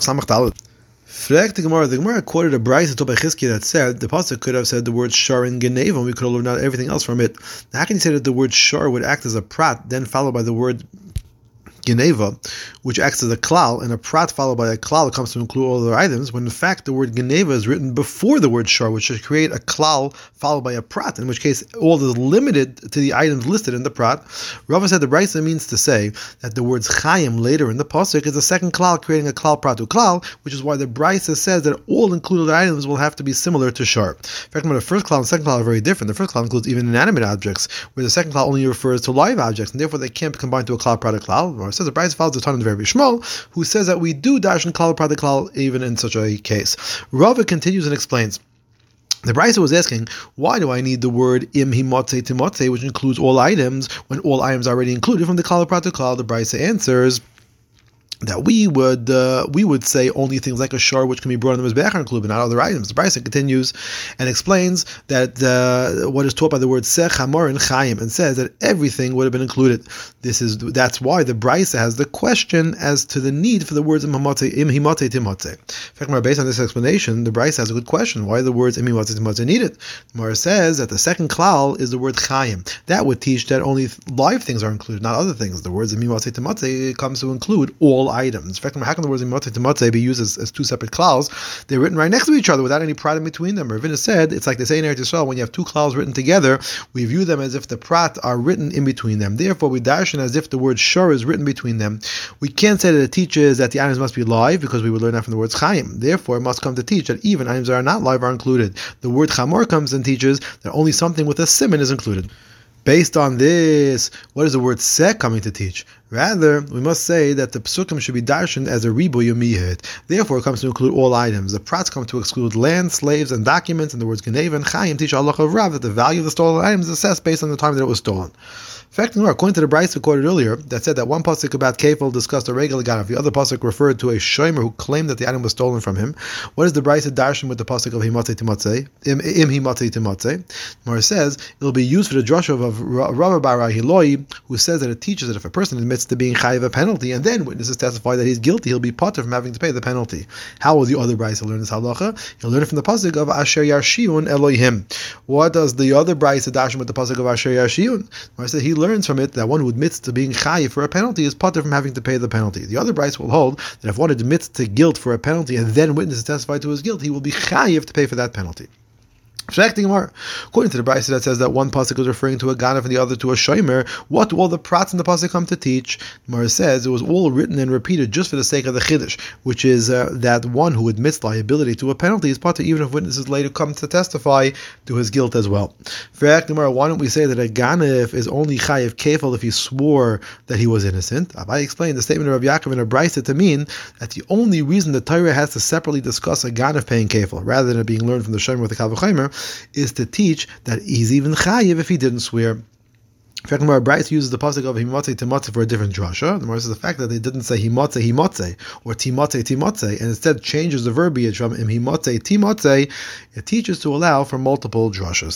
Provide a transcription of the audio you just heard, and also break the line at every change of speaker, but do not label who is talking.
Samach the Gemara. The Gemara quoted a brayse to Bechizki that said the pasuk could have said the word shar in Geneva, and we could have learned out everything else from it. How can you say that the word shar would act as a prat, then followed by the word Geneva, which acts as a klal, and a prat followed by a klal comes to include all other items, when in fact the word Geneva is written before the word shar, which should create a klal followed by a prat, in which case all is limited to the items listed in the prat. Rava said the Brisa means to say that the words chayim later in the pasuk is a second klal creating a klal prat to klal, which is why the Brisa says that all included items will have to be similar to shar. In fact, the first klal and second klal are very different. The first klal includes even inanimate objects, where the second klal only refers to live objects, and therefore they can't be combined to a klal prat to klal says the Brisa follows the Tan of very Shmuel, who says that we do dash and klal even in such a case. Rava continues and explains. The Brisa was asking, why do I need the word im himotze timotze, which includes all items, when all items are already included from the klal? The Brisa answers that we would uh, we would say only things like a shar which can be brought in the mizbeach included, but not other items. The Brisa continues and explains that uh, what is taught by the word sech hamor and chayim, and says that everything would have been included. This is that's why the Brisa has the question as to the need for the words im timotze. In fact, based on this explanation, the Brisa has a good question: Why the words im needed? Mara says that the second klal is the word chayim. That would teach that only live things are included, not other things. The words im timotze comes to include all items. In fact, how can the words imotze to motze be used as, as, two separate klals? They're written right next to each other without any prat in between them. Ravina said it's like they say in Eretz Yisrael when you have two klals written together, we view them as if the prat are written in between them. Therefore, we darshan as if the word shor is written between them. We can't say that it teaches that the items must be live because we would learn that from the words chayim. Therefore, it must come to teach that even items that are not live are included. The word chamor comes and teaches that only something with a simon is included. Based on this, what is the word sek coming to teach? Rather, we must say that the psukim should be darshan as a ribu yomihit. Therefore, it comes to include all items. The prats come to exclude land, slaves, and documents, and the words Geneva and Chayim teach Allah of Rav that the value of the stolen items is assessed based on the time that it was stolen. fact, according to the Brisa recorded earlier, that said that one pasuk about Kefil discussed a regular ganav, the other pasuk referred to a shomer who claimed that the item was stolen from him. What is the Brisa darshan with the pasuk of himatze timatze? Im, im himatze timatze. Mara says it will be used for the drush of, Rabbi Bar Hiloi, who says that it teaches that if a person admits to being chayiv a penalty, and then witnesses testify that he's guilty, he'll be potter from having to pay the penalty. How will the other brisa learn this halacha? He'll learn it from the pasuk of Asher Yarshiun Elohim. What does the other brisa dash with the pasuk of Asher Yarshiun? I said he learns from it that one who admits to being chayiv for a penalty is potter from having to pay the penalty. The other brisa will hold that if one admits to guilt for a penalty and then witnesses testify to his guilt, he will be chayiv to pay for that penalty. According to the Brisa that says that one pasuk is referring to a ganav and the other to a shomer, what will the prats in the pasuk come to teach? Gemara says it was all written and repeated just for the sake of the chiddush, which is uh, that one who admits liability to a penalty is potter even if witnesses later come to testify to his guilt as well. Why don't we say that a ganav is only chayiv kefil if he swore that he was innocent? I explained the statement of Yaakov in a Brisa to mean that the only reason the Torah has to separately discuss a ganav paying kefil rather than it being learned from the shomer with the kal vachomer is to teach that he's even chayiv if he didn't swear. In fact, Gemara Brisa uses the pasuk of himotze timotze for a different drasha. The Gemara says the fact that they didn't say himotze himotze or timotze timotze and instead changes the verbiage from himotze timotze, it teaches to allow for multiple drashas.